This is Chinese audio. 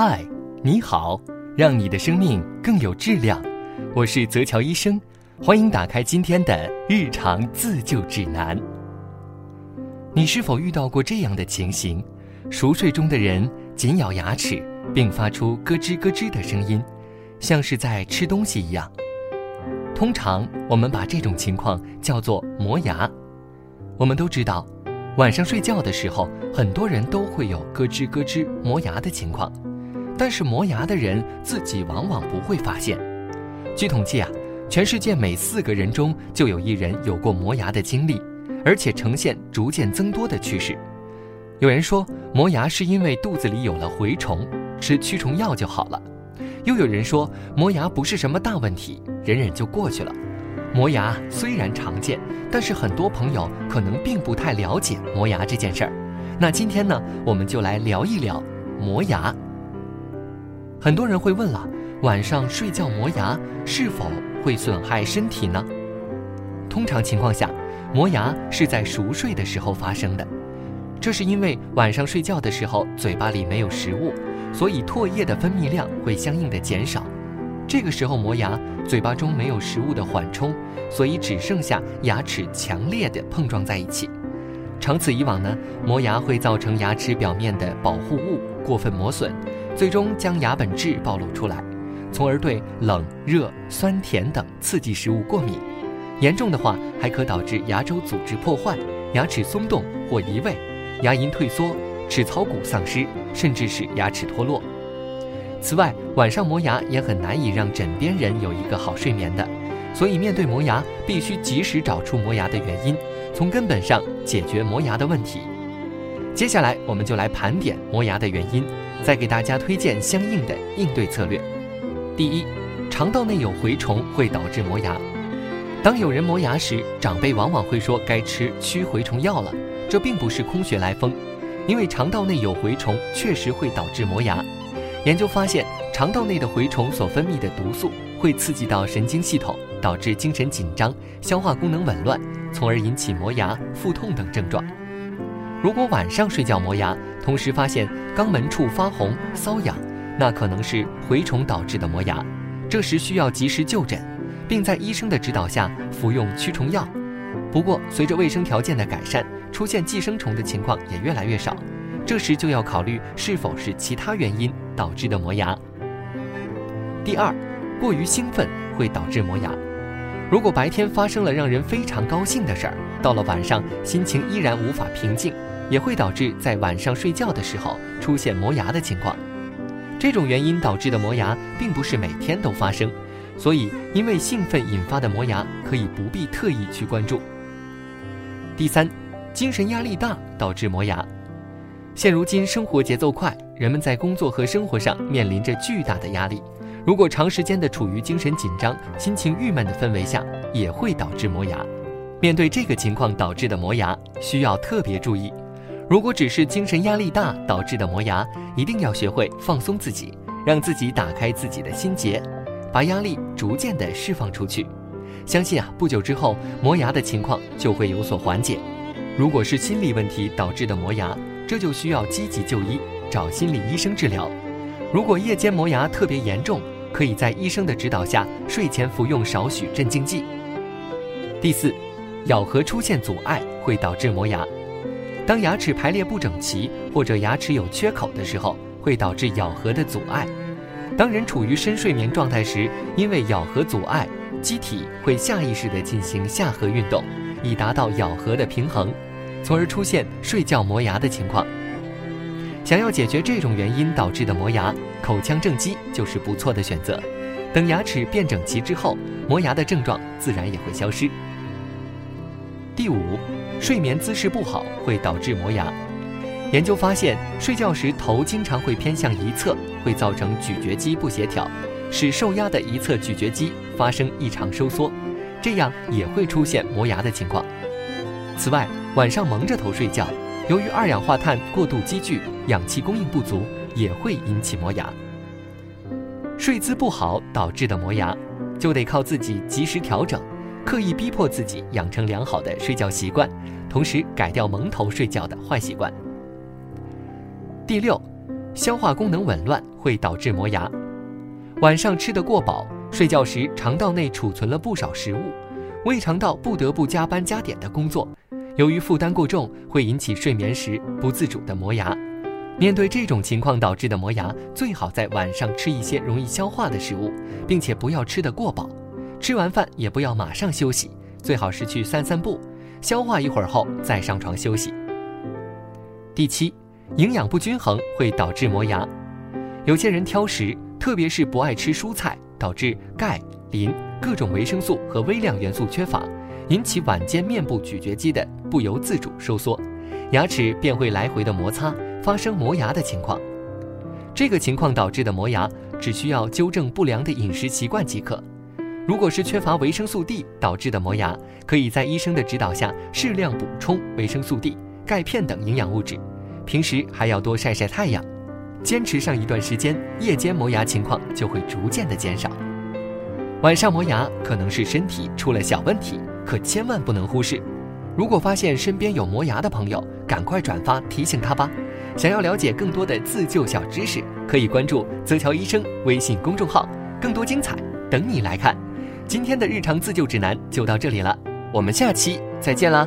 嗨，你好，让你的生命更有质量。我是泽乔医生，欢迎打开今天的日常自救指南。你是否遇到过这样的情形？熟睡中的人紧咬牙齿，并发出咯吱咯吱的声音，像是在吃东西一样。通常我们把这种情况叫做磨牙。我们都知道。晚上睡觉的时候，很多人都会有咯吱咯吱磨牙的情况，但是磨牙的人自己往往不会发现。据统计啊，全世界每四个人中就有一人有过磨牙的经历，而且呈现逐渐增多的趋势。有人说磨牙是因为肚子里有了蛔虫，吃驱虫药就好了；又有人说磨牙不是什么大问题，忍忍就过去了。磨牙虽然常见，但是很多朋友可能并不太了解磨牙这件事儿。那今天呢，我们就来聊一聊磨牙。很多人会问了，晚上睡觉磨牙是否会损害身体呢？通常情况下，磨牙是在熟睡的时候发生的，这是因为晚上睡觉的时候嘴巴里没有食物，所以唾液的分泌量会相应的减少。这个时候磨牙，嘴巴中没有食物的缓冲，所以只剩下牙齿强烈的碰撞在一起。长此以往呢，磨牙会造成牙齿表面的保护物过分磨损，最终将牙本质暴露出来，从而对冷、热、酸甜等刺激食物过敏。严重的话，还可导致牙周组织破坏、牙齿松动或移位、牙龈退缩、齿槽骨丧失，甚至是牙齿脱落。此外，晚上磨牙也很难以让枕边人有一个好睡眠的，所以面对磨牙，必须及时找出磨牙的原因，从根本上解决磨牙的问题。接下来，我们就来盘点磨牙的原因，再给大家推荐相应的应对策略。第一，肠道内有蛔虫会导致磨牙。当有人磨牙时，长辈往往会说该吃驱蛔虫药了，这并不是空穴来风，因为肠道内有蛔虫确实会导致磨牙。研究发现，肠道内的蛔虫所分泌的毒素会刺激到神经系统，导致精神紧张、消化功能紊乱，从而引起磨牙、腹痛等症状。如果晚上睡觉磨牙，同时发现肛门处发红、瘙痒，那可能是蛔虫导致的磨牙，这时需要及时就诊，并在医生的指导下服用驱虫药。不过，随着卫生条件的改善，出现寄生虫的情况也越来越少。这时就要考虑是否是其他原因导致的磨牙。第二，过于兴奋会导致磨牙。如果白天发生了让人非常高兴的事儿，到了晚上心情依然无法平静，也会导致在晚上睡觉的时候出现磨牙的情况。这种原因导致的磨牙并不是每天都发生，所以因为兴奋引发的磨牙可以不必特意去关注。第三，精神压力大导致磨牙。现如今生活节奏快，人们在工作和生活上面临着巨大的压力。如果长时间的处于精神紧张、心情郁闷的氛围下，也会导致磨牙。面对这个情况导致的磨牙，需要特别注意。如果只是精神压力大导致的磨牙，一定要学会放松自己，让自己打开自己的心结，把压力逐渐的释放出去。相信啊，不久之后磨牙的情况就会有所缓解。如果是心理问题导致的磨牙，这就需要积极就医，找心理医生治疗。如果夜间磨牙特别严重，可以在医生的指导下睡前服用少许镇静剂。第四，咬合出现阻碍会导致磨牙。当牙齿排列不整齐或者牙齿有缺口的时候，会导致咬合的阻碍。当人处于深睡眠状态时，因为咬合阻碍，机体会下意识地进行下颌运动，以达到咬合的平衡。从而出现睡觉磨牙的情况。想要解决这种原因导致的磨牙，口腔正畸就是不错的选择。等牙齿变整齐之后，磨牙的症状自然也会消失。第五，睡眠姿势不好会导致磨牙。研究发现，睡觉时头经常会偏向一侧，会造成咀嚼肌不协调，使受压的一侧咀嚼肌发生异常收缩，这样也会出现磨牙的情况。此外，晚上蒙着头睡觉，由于二氧化碳过度积聚，氧气供应不足，也会引起磨牙。睡姿不好导致的磨牙，就得靠自己及时调整，刻意逼迫自己养成良好的睡觉习惯，同时改掉蒙头睡觉的坏习惯。第六，消化功能紊乱会导致磨牙。晚上吃得过饱，睡觉时肠道内储存了不少食物，胃肠道不得不加班加点的工作，由于负担过重，会引起睡眠时不自主的磨牙。面对这种情况导致的磨牙，最好在晚上吃一些容易消化的食物，并且不要吃得过饱。吃完饭也不要马上休息，最好是去散散步，消化一会儿后再上床休息。第七，营养不均衡会导致磨牙。有些人挑食，特别是不爱吃蔬菜，导致钙、磷、各种维生素和微量元素缺乏，引起晚间面部咀嚼肌的不由自主收缩，牙齿便会来回的摩擦。发生磨牙的情况，这个情况导致的磨牙只需要纠正不良的饮食习惯即可。如果是缺乏维生素 D 导致的磨牙，可以在医生的指导下适量补充维生素 D、钙片等营养物质。平时还要多晒晒太阳，坚持上一段时间，夜间磨牙情况就会逐渐的减少。晚上磨牙可能是身体出了小问题，可千万不能忽视。如果发现身边有磨牙的朋友，赶快转发提醒他吧。想要了解更多的自救小知识，可以关注泽乔医生微信公众号，更多精彩等你来看。今天的日常自救指南就到这里了，我们下期再见啦。